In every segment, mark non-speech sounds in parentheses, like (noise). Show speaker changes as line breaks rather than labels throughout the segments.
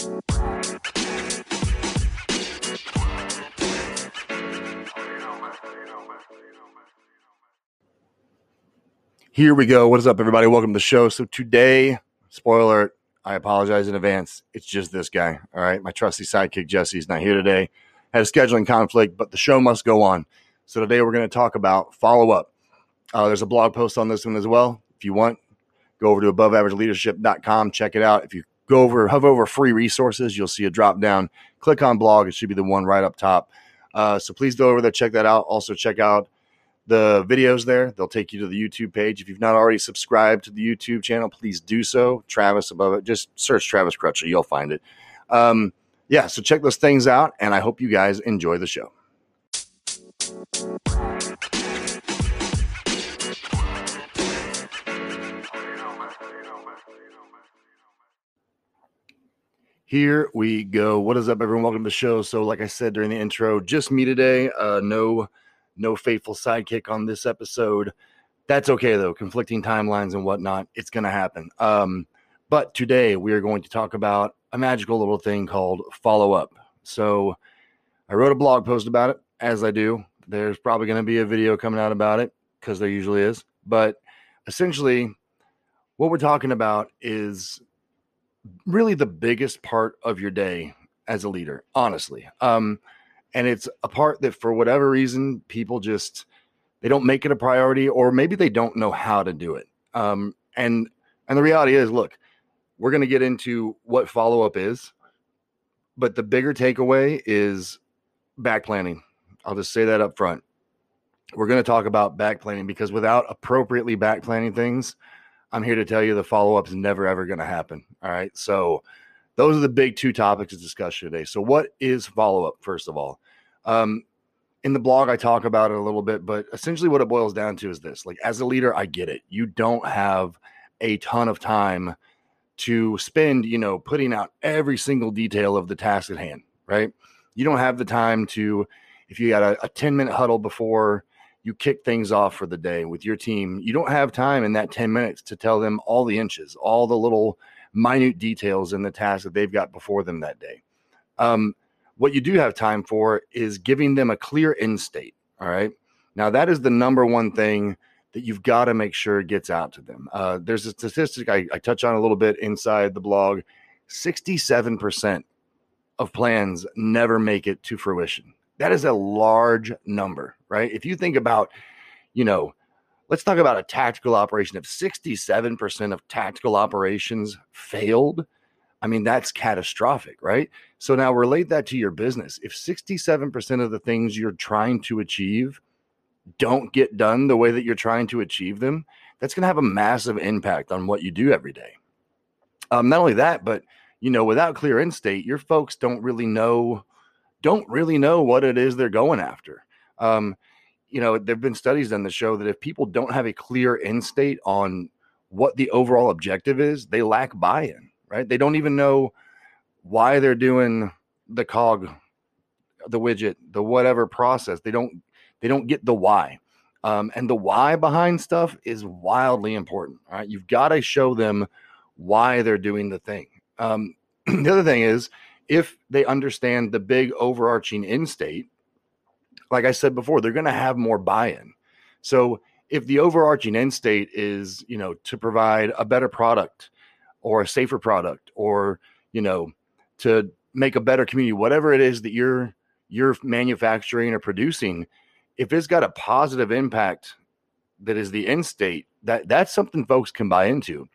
Here we go. What is up, everybody? Welcome to the show. So today, spoiler, I apologize in advance. It's just this guy. All right. My trusty sidekick Jesse's not here today. Had a scheduling conflict, but the show must go on. So today we're going to talk about follow up. Uh, there's a blog post on this one as well. If you want, go over to aboveaverageleadership.com, check it out. If you go over, hover over free resources, you'll see a drop down. Click on blog. It should be the one right up top. Uh, so please go over there, check that out. Also, check out the videos there. They'll take you to the YouTube page. If you've not already subscribed to the YouTube channel, please do so. Travis above it. Just search Travis Crutcher. You'll find it. Um, yeah, so check those things out, and I hope you guys enjoy the show. Here we go. What is up, everyone? Welcome to the show. So, like I said during the intro, just me today. Uh, no no faithful sidekick on this episode. That's okay though. Conflicting timelines and whatnot, it's to happen. Um, but today we are going to talk about a magical little thing called follow up. So I wrote a blog post about it, as I do. There's probably to be a video coming out about it because there usually is. But essentially, what we're talking about is really the biggest part of your day as a leader, honestly. Um, and it's a part that for whatever reason people just they don't make it a priority or maybe they don't know how to do it um, and and the reality is look we're going to get into what follow-up is but the bigger takeaway is back planning i'll just say that up front we're going to talk about back planning because without appropriately back planning things i'm here to tell you the follow-up is never ever going to happen all right so those are the big two topics of discussion today. So, what is follow up, first of all? Um, in the blog, I talk about it a little bit, but essentially what it boils down to is this like, as a leader, I get it. You don't have a ton of time to spend, you know, putting out every single detail of the task at hand, right? You don't have the time to, if you got a, a 10 minute huddle before you kick things off for the day with your team, you don't have time in that 10 minutes to tell them all the inches, all the little minute details in the task that they've got before them that day. Um, what you do have time for is giving them a clear end state. All right. Now, that is the number one thing that you've got to make sure gets out to them. Uh, there's a statistic I, I touch on a little bit inside the blog 67% of plans never make it to fruition. That is a large number, right? If you think about, you know, Let's talk about a tactical operation. If 67% of tactical operations failed, I mean, that's catastrophic, right? So now relate that to your business. If 67% of the things you're trying to achieve don't get done the way that you're trying to achieve them, that's going to have a massive impact on what you do every day. Um, not only that, but you know, without clear end state, your folks don't really know, don't really know what it is they're going after. Um, you know, there've been studies done that show that if people don't have a clear end state on what the overall objective is, they lack buy-in, right? They don't even know why they're doing the cog, the widget, the whatever process. They don't they don't get the why. Um, and the why behind stuff is wildly important. All right. You've got to show them why they're doing the thing. Um, (clears throat) the other thing is if they understand the big overarching end state, like I said before, they're going to have more buy-in. So if the overarching end state is, you know, to provide a better product or a safer product or, you know, to make a better community, whatever it is that you're you're manufacturing or producing, if it's got a positive impact that is the end state, that that's something folks can buy into.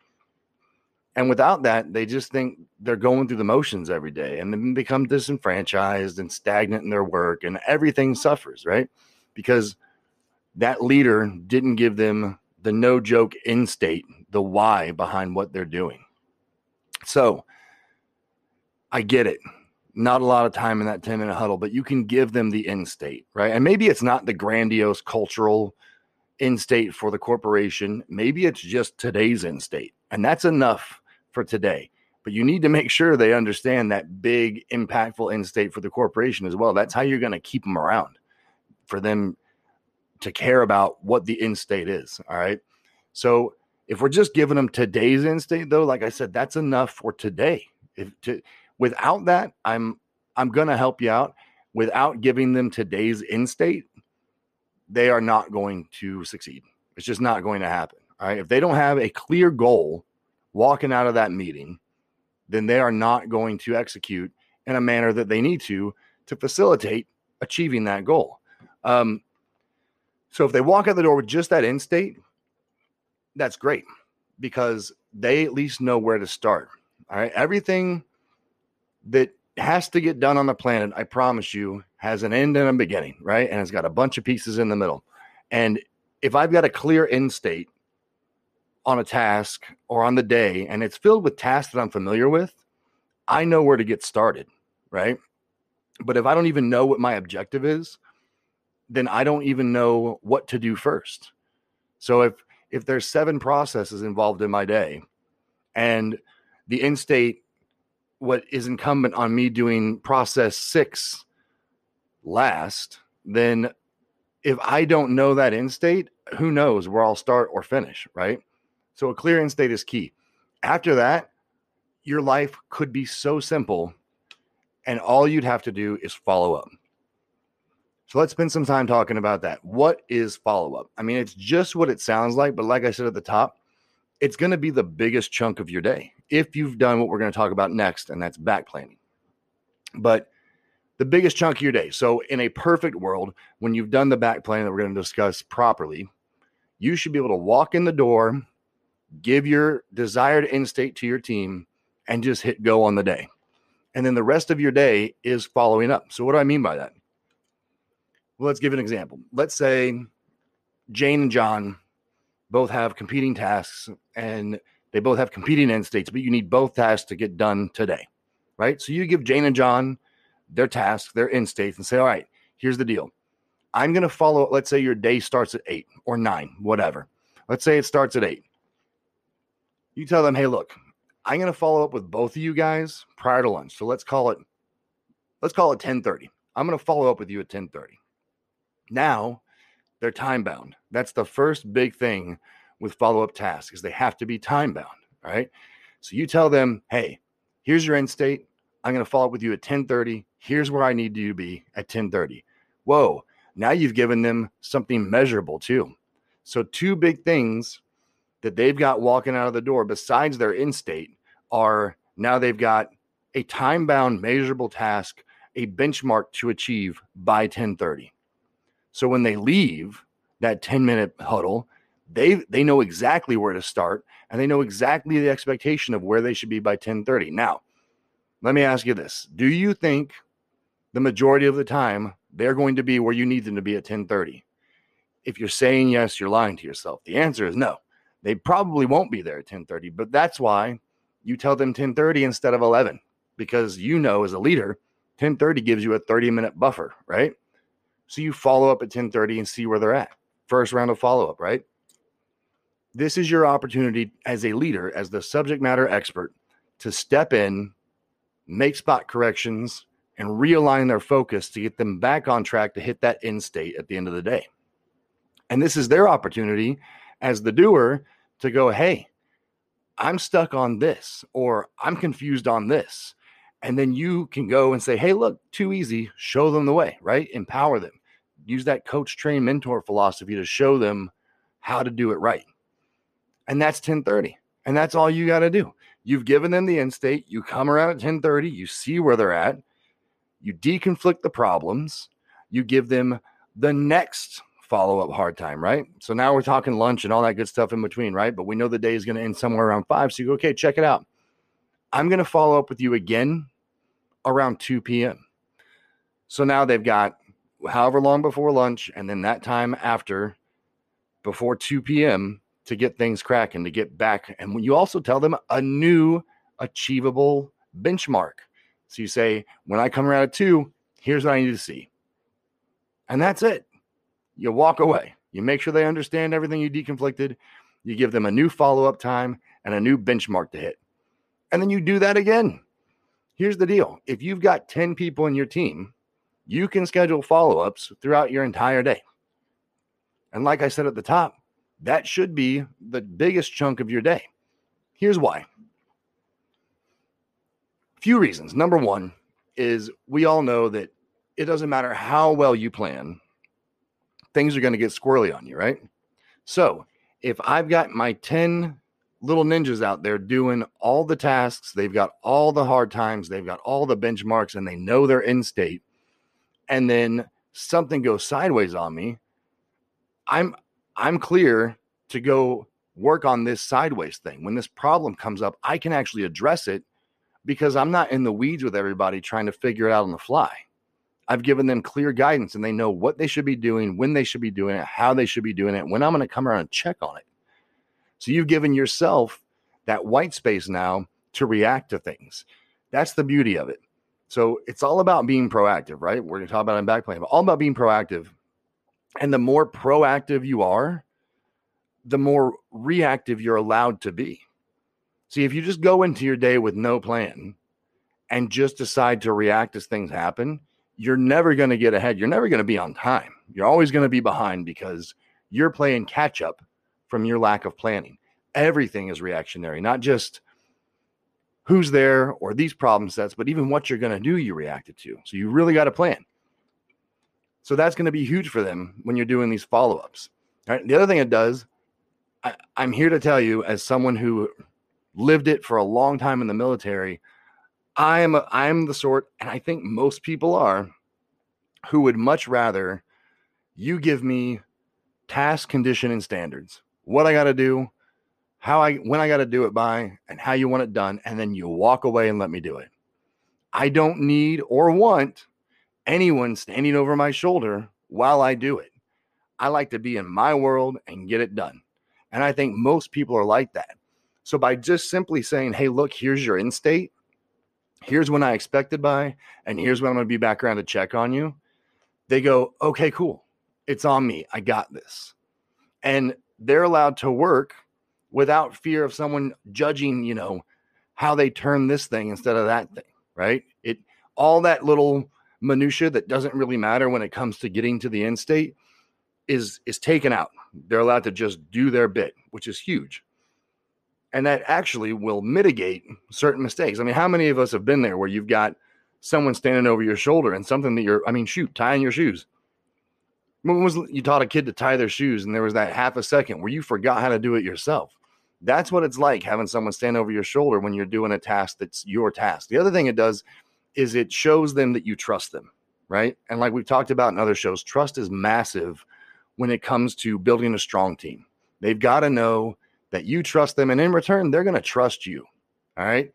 And without that, they just think they're going through the motions every day and then become disenfranchised and stagnant in their work and everything suffers, right? Because that leader didn't give them the no joke end state, the why behind what they're doing. So I get it. Not a lot of time in that 10 minute huddle, but you can give them the end state, right? And maybe it's not the grandiose cultural end state for the corporation. Maybe it's just today's end state. And that's enough for today. But you need to make sure they understand that big, impactful end state for the corporation as well. That's how you're going to keep them around for them to care about what the end state is. All right. So if we're just giving them today's end state, though, like I said, that's enough for today. If to, Without that, I'm I'm going to help you out. Without giving them today's end state, they are not going to succeed. It's just not going to happen. All right. If they don't have a clear goal walking out of that meeting, then they are not going to execute in a manner that they need to to facilitate achieving that goal. Um, so if they walk out the door with just that end state, that's great because they at least know where to start. All right. Everything that has to get done on the planet, I promise you, has an end and a beginning, right? And it's got a bunch of pieces in the middle. And if I've got a clear end state on a task or on the day and it's filled with tasks that I'm familiar with, I know where to get started, right? But if I don't even know what my objective is, then I don't even know what to do first. So if if there's seven processes involved in my day and the end state what is incumbent on me doing process 6 last, then if I don't know that end state, who knows where I'll start or finish, right? So a clear end state is key. After that, your life could be so simple and all you'd have to do is follow up. So let's spend some time talking about that. What is follow up? I mean, it's just what it sounds like, but like I said at the top, it's going to be the biggest chunk of your day if you've done what we're going to talk about next, and that's back planning. But the biggest chunk of your day. So, in a perfect world, when you've done the back planning that we're going to discuss properly, you should be able to walk in the door, give your desired end state to your team, and just hit go on the day. And then the rest of your day is following up. So, what do I mean by that? Well, let's give an example. Let's say Jane and John both have competing tasks and they both have competing end states, but you need both tasks to get done today, right? So you give Jane and John their tasks, their end states, and say, all right, here's the deal. I'm going to follow, let's say your day starts at eight or nine, whatever. Let's say it starts at eight. You tell them, hey, look, I'm going to follow up with both of you guys prior to lunch. So let's call it, let's call it 1030. I'm going to follow up with you at 1030. Now they're time bound. That's the first big thing with follow up tasks is they have to be time bound. All right. So you tell them, hey, here's your end state. I'm going to follow up with you at 1030. Here's where I need you to be at 1030. Whoa. Now you've given them something measurable too. So two big things that they've got walking out of the door besides their end state are now they've got a time bound measurable task, a benchmark to achieve by 1030. So when they leave that 10 minute huddle, they they know exactly where to start and they know exactly the expectation of where they should be by 1030. Now, let me ask you this. Do you think the majority of the time they're going to be where you need them to be at 1030? If you're saying yes, you're lying to yourself. The answer is no. They probably won't be there at 1030, but that's why you tell them 1030 instead of 11 because you know as a leader 1030 gives you a 30 minute buffer, right? So you follow up at 10:30 and see where they're at. First round of follow up, right? This is your opportunity as a leader, as the subject matter expert, to step in, make spot corrections, and realign their focus to get them back on track to hit that end state at the end of the day. And this is their opportunity as the doer to go, hey, I'm stuck on this, or I'm confused on this. And then you can go and say, hey, look, too easy. Show them the way, right? Empower them. Use that coach, train, mentor philosophy to show them how to do it right. And that's 1030. And that's all you got to do. You've given them the end state. You come around at 1030. You see where they're at. You deconflict the problems. You give them the next follow up hard time, right? So now we're talking lunch and all that good stuff in between, right? But we know the day is going to end somewhere around five. So you go, okay, check it out. I'm going to follow up with you again around 2 p.m. So now they've got however long before lunch and then that time after before 2 p.m. to get things cracking, to get back. And when you also tell them a new achievable benchmark. So you say, when I come around at two, here's what I need to see. And that's it. You walk away. You make sure they understand everything you deconflicted. You give them a new follow up time and a new benchmark to hit. And then you do that again. Here's the deal if you've got 10 people in your team, you can schedule follow ups throughout your entire day. And like I said at the top, that should be the biggest chunk of your day. Here's why. A few reasons. Number one is we all know that it doesn't matter how well you plan, things are going to get squirrely on you, right? So if I've got my 10 little ninjas out there doing all the tasks, they've got all the hard times, they've got all the benchmarks, and they know they're end state, and then something goes sideways on me, I'm I'm clear to go work on this sideways thing. When this problem comes up, I can actually address it because I'm not in the weeds with everybody trying to figure it out on the fly. I've given them clear guidance and they know what they should be doing, when they should be doing it, how they should be doing it, when I'm going to come around and check on it. So you've given yourself that white space now to react to things. That's the beauty of it. So it's all about being proactive, right? We're going to talk about in back but all about being proactive. And the more proactive you are, the more reactive you're allowed to be. See, if you just go into your day with no plan and just decide to react as things happen, you're never going to get ahead. You're never going to be on time. You're always going to be behind because you're playing catch up from your lack of planning. Everything is reactionary, not just who's there or these problem sets, but even what you're going to do, you reacted to. So you really got to plan. So that's going to be huge for them when you're doing these follow ups. Right? The other thing it does, I, I'm here to tell you, as someone who lived it for a long time in the military, I am a, I am the sort, and I think most people are, who would much rather you give me task, condition, and standards. What I got to do, how I when I got to do it by, and how you want it done, and then you walk away and let me do it. I don't need or want anyone standing over my shoulder while I do it. I like to be in my world and get it done. And I think most people are like that. So by just simply saying, hey, look, here's your end state, here's when I expected by, and here's when I'm going to be back around to check on you, they go, okay, cool. It's on me. I got this. And they're allowed to work without fear of someone judging, you know, how they turn this thing instead of that thing, right? It all that little minutia that doesn't really matter when it comes to getting to the end state is is taken out. They're allowed to just do their bit, which is huge. And that actually will mitigate certain mistakes. I mean, how many of us have been there where you've got someone standing over your shoulder and something that you're, I mean, shoot, tying your shoes. When was you taught a kid to tie their shoes and there was that half a second where you forgot how to do it yourself? That's what it's like having someone stand over your shoulder when you're doing a task that's your task. The other thing it does is it shows them that you trust them, right? And like we've talked about in other shows, trust is massive when it comes to building a strong team. They've got to know that you trust them and in return they're going to trust you. All right?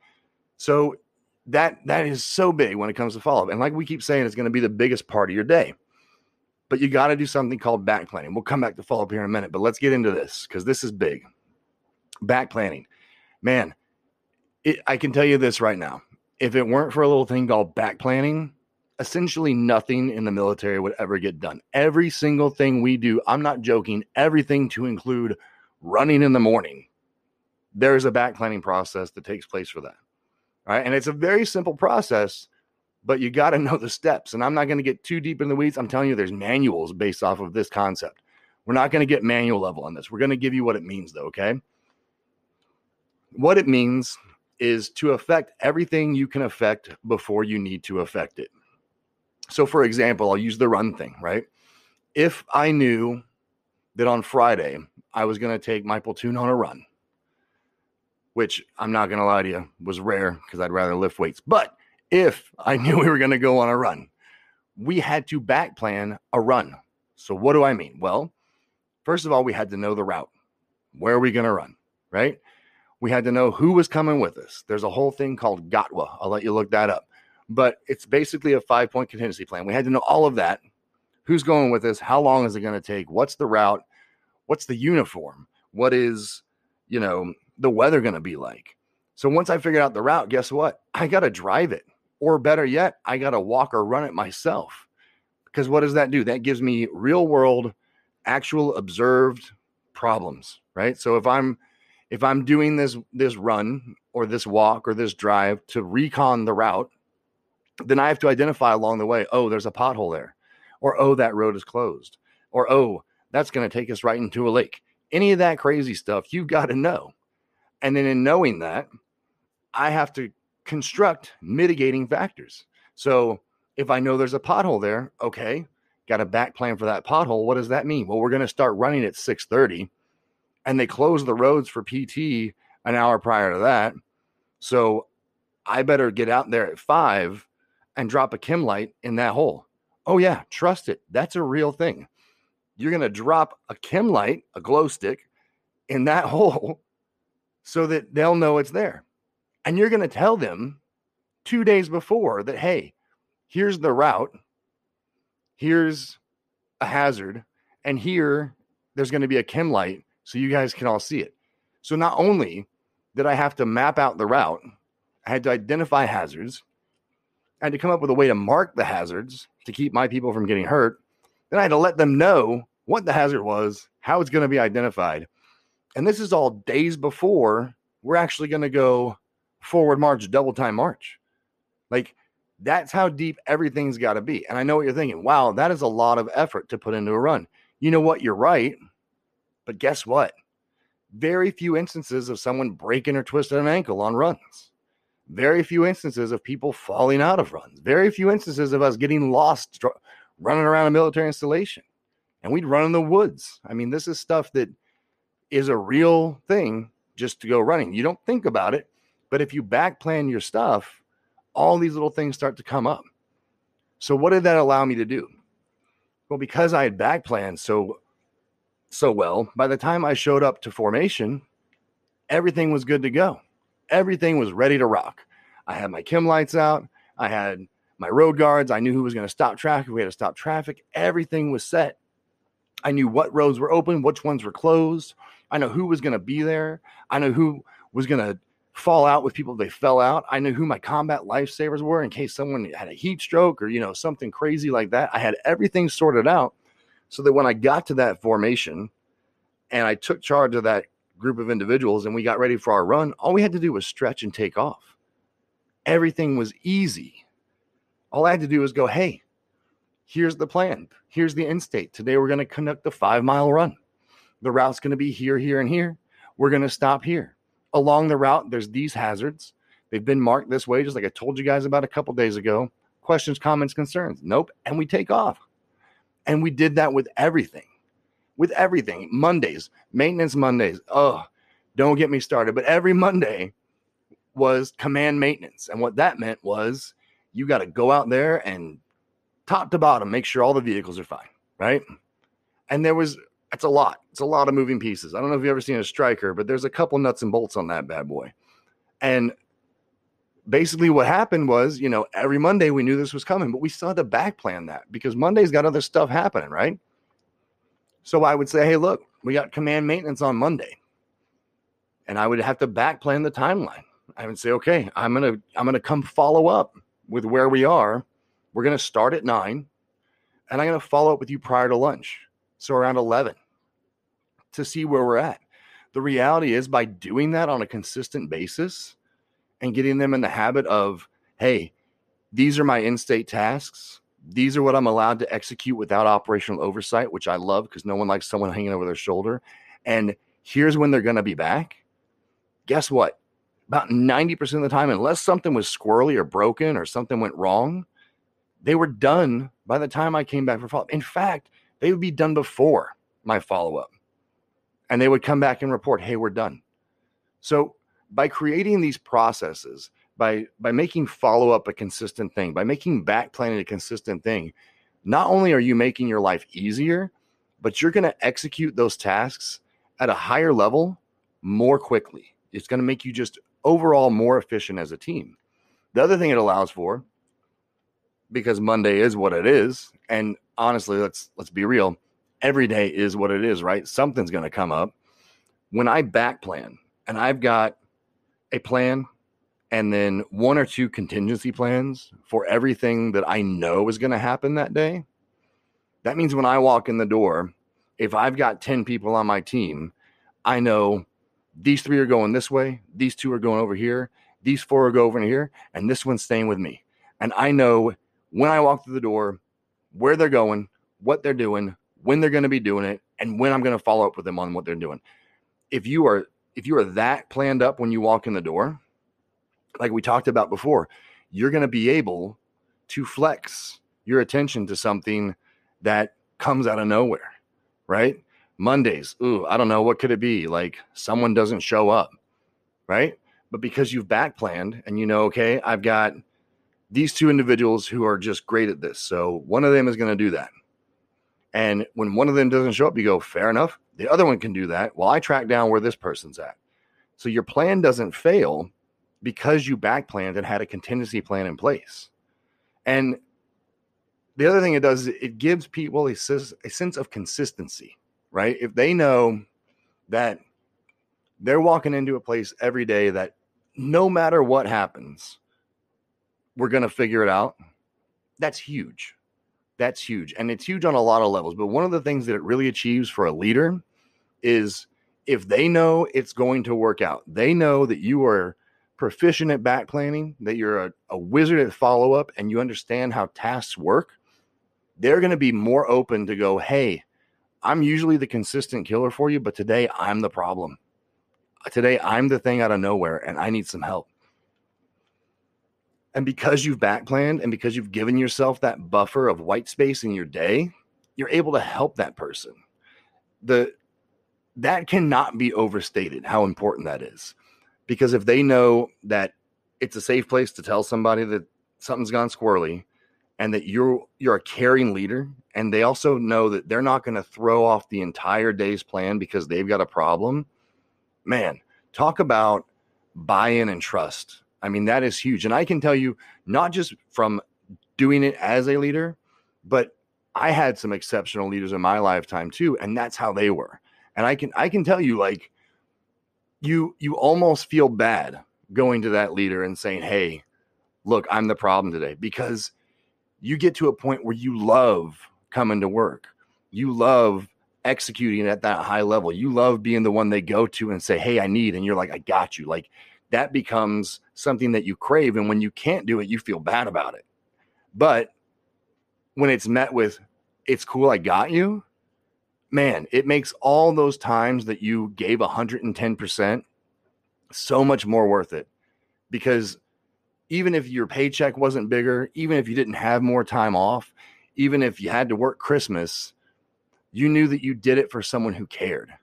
So that that is so big when it comes to follow up. And like we keep saying it's going to be the biggest part of your day. But you got to do something called back planning. We'll come back to follow up here in a minute, but let's get into this cuz this is big. Back planning. Man, it, I can tell you this right now if it weren't for a little thing called back planning, essentially nothing in the military would ever get done. Every single thing we do, I'm not joking, everything to include running in the morning, there's a back planning process that takes place for that. Right. And it's a very simple process, but you got to (laughs) know the steps. And I'm not going to get too deep in the weeds. I'm telling you, there's manuals based off of this concept. We're not going to get manual level on this. We're going to give you what it means, though. Okay. What it means is to affect everything you can affect before you need to affect it. So, for example, I'll use the run thing, right? If I knew that on Friday I was going to take my platoon on a run, which I'm not going to lie to you was rare because I'd rather lift weights. But if I (laughs) knew we were going to go on a run, we had to back plan a run. So, what do I mean? Well, first of all, we had to know the route. Where are we going to run? Right? We had to know who was coming with us. There's a whole thing called GOTWA. I'll let you look that up. But it's basically a five point contingency plan. We had to know all of that. Who's going with us? How long is it going to take? What's the route? What's the uniform? What is, you know, the weather going to be like? So once I figured out the route, guess what? I got to drive it. Or better yet, I got to walk or run it myself. Because what does that do? That gives me real world, actual observed problems, right? So if I'm if I'm doing this this run or this walk or this drive to recon the route, then I have to identify along the way, oh, there's a pothole there, or oh, that road is closed, or oh, that's going to take us right into a lake. Any of that crazy stuff, you've got to know. And then in knowing that, I have to construct mitigating factors. So if I know there's a pothole there, okay, got a back plan for that pothole. What does that mean? Well, we're going to start running at 6:30 and they close the roads for PT an hour prior to that. So I better get out there at 5 and drop a chem light in that hole. Oh yeah, trust it. That's a real thing. You're going to drop a chem light, a glow stick in that (laughs) hole so that they'll know it's there. And you're going to tell them 2 days before that hey, here's the route. Here's a hazard and here there's going to be a chem light so you guys can all see it. So not only did I have to map out the route, I had to identify hazards, I had to come up with a way to mark the hazards to keep my people from getting hurt. Then I had to let them know what the hazard was, how it's going to be identified. And this is all days before we're actually going to go forward march, double time march. Like that's how deep everything's got to be. And I know what you're thinking. Wow, that is a lot of effort to put into a run. You know what? You're right. But guess what? Very few instances of someone breaking or twisting an ankle on runs. Very few instances of people falling out of runs. Very few instances of us getting lost running around a military installation. And we'd run in the woods. I mean, this is stuff that is a real thing just to go running. You don't think about it, but if you back plan your stuff, all these little things start to come up. So, what did that allow me to do? Well, because I had back planned so so well, by the time I showed up to formation, everything was good to go. Everything was ready to rock. I had my chem lights out. I had my road guards. I knew who was going to stop traffic. We had to stop traffic. Everything was set. I knew what roads were open, which ones were closed. I know who was going to be there. I know who was going to fall out with people they fell out. I knew who my combat lifesavers were in case someone had a heat stroke or you know something crazy like that. I had everything sorted out so that when I got to that formation and I took charge of that group of individuals and we got ready for our run, all we had to do was stretch and take off. Everything was easy. All I had to do was go, hey, here's the plan. Here's the end state. Today we're going to conduct the five mile run. The route's going to be here, here, and here. We're going to stop here. Along the route, there's these hazards. They've been marked this way, just like I told you guys about a couple days ago. Questions, comments, concerns. Nope. And we take off. And we did that with everything, with everything. Mondays, maintenance Mondays. Oh, don't get me started. But every Monday was command maintenance. And what that meant was you got to go out there and top to bottom, make sure all the vehicles are fine, right? And there was, it's a lot. It's a lot of moving pieces. I don't know if you've ever seen a Stryker, but there's a couple nuts and bolts on that bad boy. And basically what happened was, you know, every Monday we knew this was coming, but we still had to back plan that because Monday's got other stuff happening, right? So I would say, hey, look, we got command maintenance on Monday. And I would have to back plan the timeline. I would say, okay, I'm gonna I'm gonna come follow up with where we are. We're gonna start at nine, and I'm gonna follow up with you prior to lunch. So around 11 to see where we're at. The reality is by doing that on a consistent basis, and getting them in the habit of, hey, these are my end state tasks. These are what I'm allowed to execute without operational oversight, which I love because no one likes someone hanging over their shoulder. And here's when they're going to be back. Guess what? About 90% of the time, unless something was squirrely or broken or something went wrong, they were done by the time I came back for follow up. In fact, they would be done before my follow up. And they would come back and report, hey, we're done. So by creating these processes, by by making follow up a consistent thing, by making back planning a consistent thing, not only are you making your life easier, but you're going to execute those tasks at a higher level more quickly. It's going to make you just overall more efficient as a team. The other thing it allows for, because Monday is what it is, and honestly, let's let's be real, every day is what it is, right? Something's going to come up. When I back plan and I've got a plan and then one or two contingency plans for everything that I know is going to happen that day. That means when I walk in the door, if I've got 10 people on my team, I know these three are going this way, these two are going over here, these four are going over here, and this one's staying with me. And I know when I walk through the door where they're going, what they're doing, when they're going to be doing it, and when I'm going to follow up with them on what they're doing. If you are if you are that planned up when you walk in the door, like we talked about before, you're going to be able to flex your attention to something that comes out of nowhere, right? Mondays, ooh, I don't know, what could it be? Like someone doesn't show up, right? But because you've back planned and you know, okay, I've got these two individuals who are just great at this. So one of them is going to do that. And when one of them doesn't show up, you go, fair enough. The other one can do that while I track down where this person's at. So your plan doesn't fail because you back planned and had a contingency plan in place. And the other thing it does is it gives people a, a sense of consistency, right? If they know that they're walking into a place every day that no matter what happens, we're going to figure it out. That's huge. That's huge. And it's huge on a lot of levels. But one of the things that it really achieves for a leader is if they know it's going to work out, they know that you are proficient at back planning, that you're a, a wizard at follow up, and you understand how tasks work, they're going to be more open to go, hey, I'm usually the consistent killer for you, but today I'm the problem. Today I'm the thing out of nowhere and I need some help. And because you've back planned and because you've given yourself that buffer of white space in your day, you're able to help that person. The that cannot be overstated how important that is because if they know that it's a safe place to tell somebody that something's gone squirrely and that you're you're a caring leader and they also know that they're not going to throw off the entire day's plan because they've got a problem man talk about buy-in and trust i mean that is huge and i can tell you not just from doing it as a leader but i had some exceptional leaders in my lifetime too and that's how they were and i can i can tell you like you you almost feel bad going to that leader and saying, "Hey, look, I'm the problem today," because you get to a point where you love coming to work. You love executing at that high level. You love being the one they go to and say, "Hey, I need," and you're like, "I got you." Like that becomes something that you crave and when you can't do it, you feel bad about it. But when it's met with it's cool, I got you, man, it makes all those times that you gave 110% so much more worth it because even if your paycheck wasn't bigger, even if you didn't have more time off, even if you had to work Christmas, you knew that you did it for someone who cared,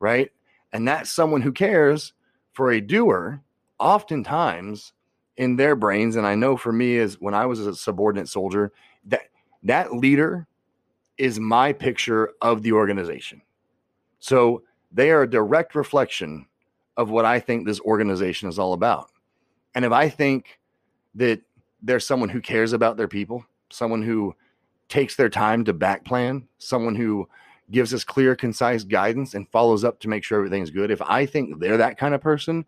right? And that someone who cares for a doer, oftentimes in their brains, and I know for me is when I was a subordinate soldier, that that leader is my picture of the organization. So they are a direct reflection of what I think this organization is all about. And if I think that there's someone who cares about their people, someone who takes their time to back plan, someone who gives us clear, concise guidance and follows up to make sure everything's good. If I think they're that kind of person,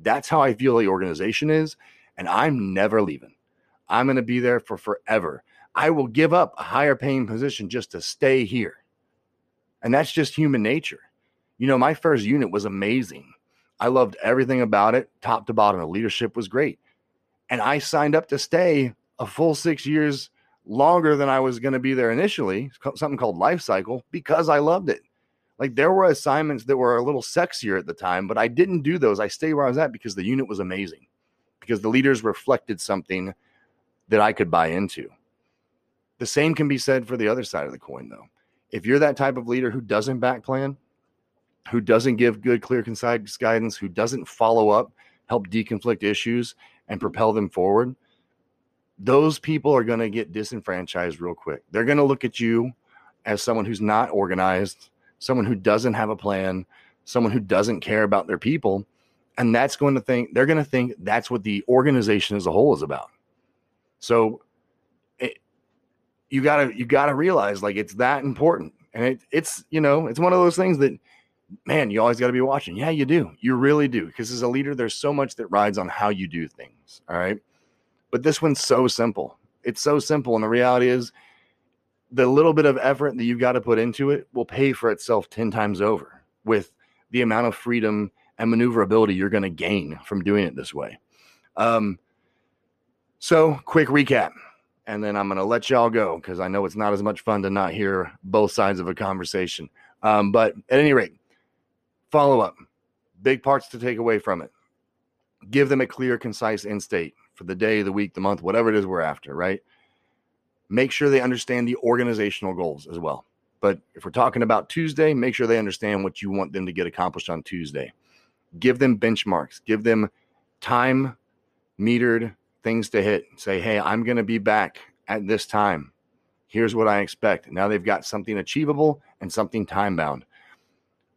that's how I feel the organization is. And I'm never leaving. I'm going to be there for forever. I will give up a higher paying position just to stay here. And that's just human nature. You know, my first unit was amazing. I loved everything about it, top to bottom. The leadership was great. And I signed up to stay a full six years longer than I was going to be there initially, something called life cycle, because I loved it. Like there were assignments that were a little sexier at the time, but I didn't do those. I stayed where I was at because the unit was amazing, because the leaders reflected something that I could buy into. The same can be said for the other side of the coin, though. If you're that type of leader who doesn't back plan, who doesn't give good, clear, concise guidance, who doesn't follow up, help deconflict issues, and propel them forward, those people are going to get disenfranchised real quick. They're going to look at you as someone who's not organized, someone who doesn't have a plan, someone who doesn't care about their people. And that's going to think, they're going to think that's what the organization as a whole is about. So eh, you gotta you gotta realize like it's that important and it, it's you know it's one of those things that man you always got to be watching yeah you do you really do because as a leader there's so much that rides on how you do things all right but this one's so simple it's so simple and the reality is the little bit of effort that you've got to put into it will pay for itself 10 times over with the amount of freedom and maneuverability you're going to gain from doing it this way um, so quick recap and then I'm going to let y'all go because I know it's not as much fun to not hear both sides of a conversation. Um, but at any rate, follow up, big parts to take away from it. give them a clear, concise end state for the day, the week, the month, whatever it is we're after, right? Make sure they understand the organizational goals as well. But if we're talking about Tuesday, make sure they understand what you want them to get accomplished on Tuesday. Give them benchmarks, give them time metered things to hit. Say, hey, I'm going to be back at this time. Here's what I expect. Now they've got something achievable and something time bound.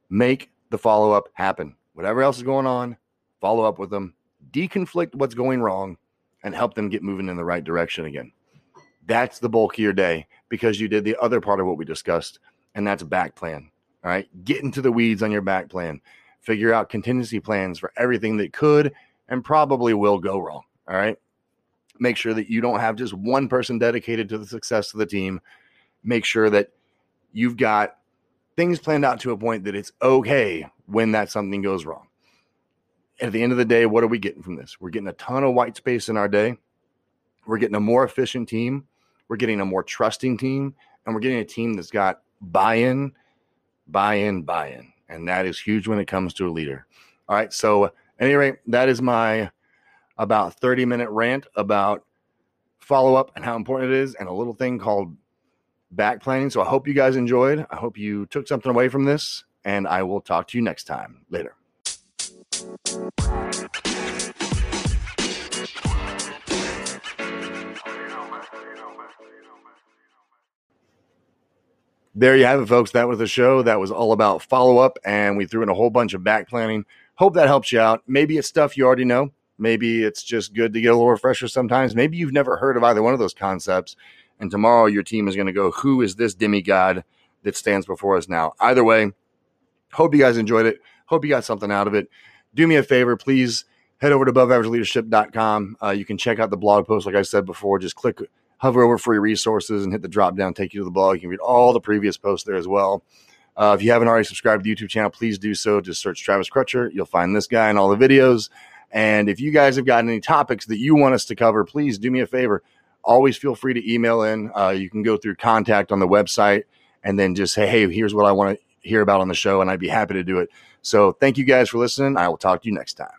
Make the follow up happen. Whatever else is going on, follow up with them, deconflict what's going wrong, and help them get moving in the right direction again. That's the bulk of your day because you did the other part of what we discussed, and that's back plan. All right. Get into the weeds on your back plan. Figure out contingency plans for everything that could and probably will go wrong. All right. Make sure that you don't have just one person dedicated to the success of the team. Make sure that you've got things planned out to a point that it's okay when that something goes wrong. At the end of the day, what are we getting from this? We're getting a ton of white space in our day. We're getting a more efficient team we're getting a more trusting team, and we're getting a team that's got buy in, buy in, buy in. And that is huge when it comes to a leader. All right. So, at any rate, that is my about 30 minute rant about follow up and how important it is, and a little thing called back planning. So, I hope you guys enjoyed. I hope you took something away from this, and I will talk to you next time. Later. There you have it, folks. That was the show. That was all about follow up, and we threw in a whole bunch of back planning. Hope that helps you out. Maybe it's stuff you already know. Maybe it's just good to get a little refresher sometimes. Maybe you've never heard of either one of those concepts. And tomorrow your team is going to go, Who is this demigod that stands before us now? Either way, hope you guys enjoyed it. Hope you got something out of it. Do me a favor, please head over to aboveaverageleadership.com. Uh, you can check out the blog post, like I said before. Just click hover over free resources and hit the drop down, take you to the blog. You can read all the previous posts there as well. Uh, if you haven't already subscribed to the YouTube channel, please do so. Just search Travis Crutcher. You'll find this guy and all the videos. And if you guys have got any topics that you want us to cover, please do me a favor. Always feel free to email in. Uh, you can go through contact on the website and then just say, hey, here's what I want to hear about on the show. And I'd be happy to do it. So thank you guys for listening. I will talk to you next time.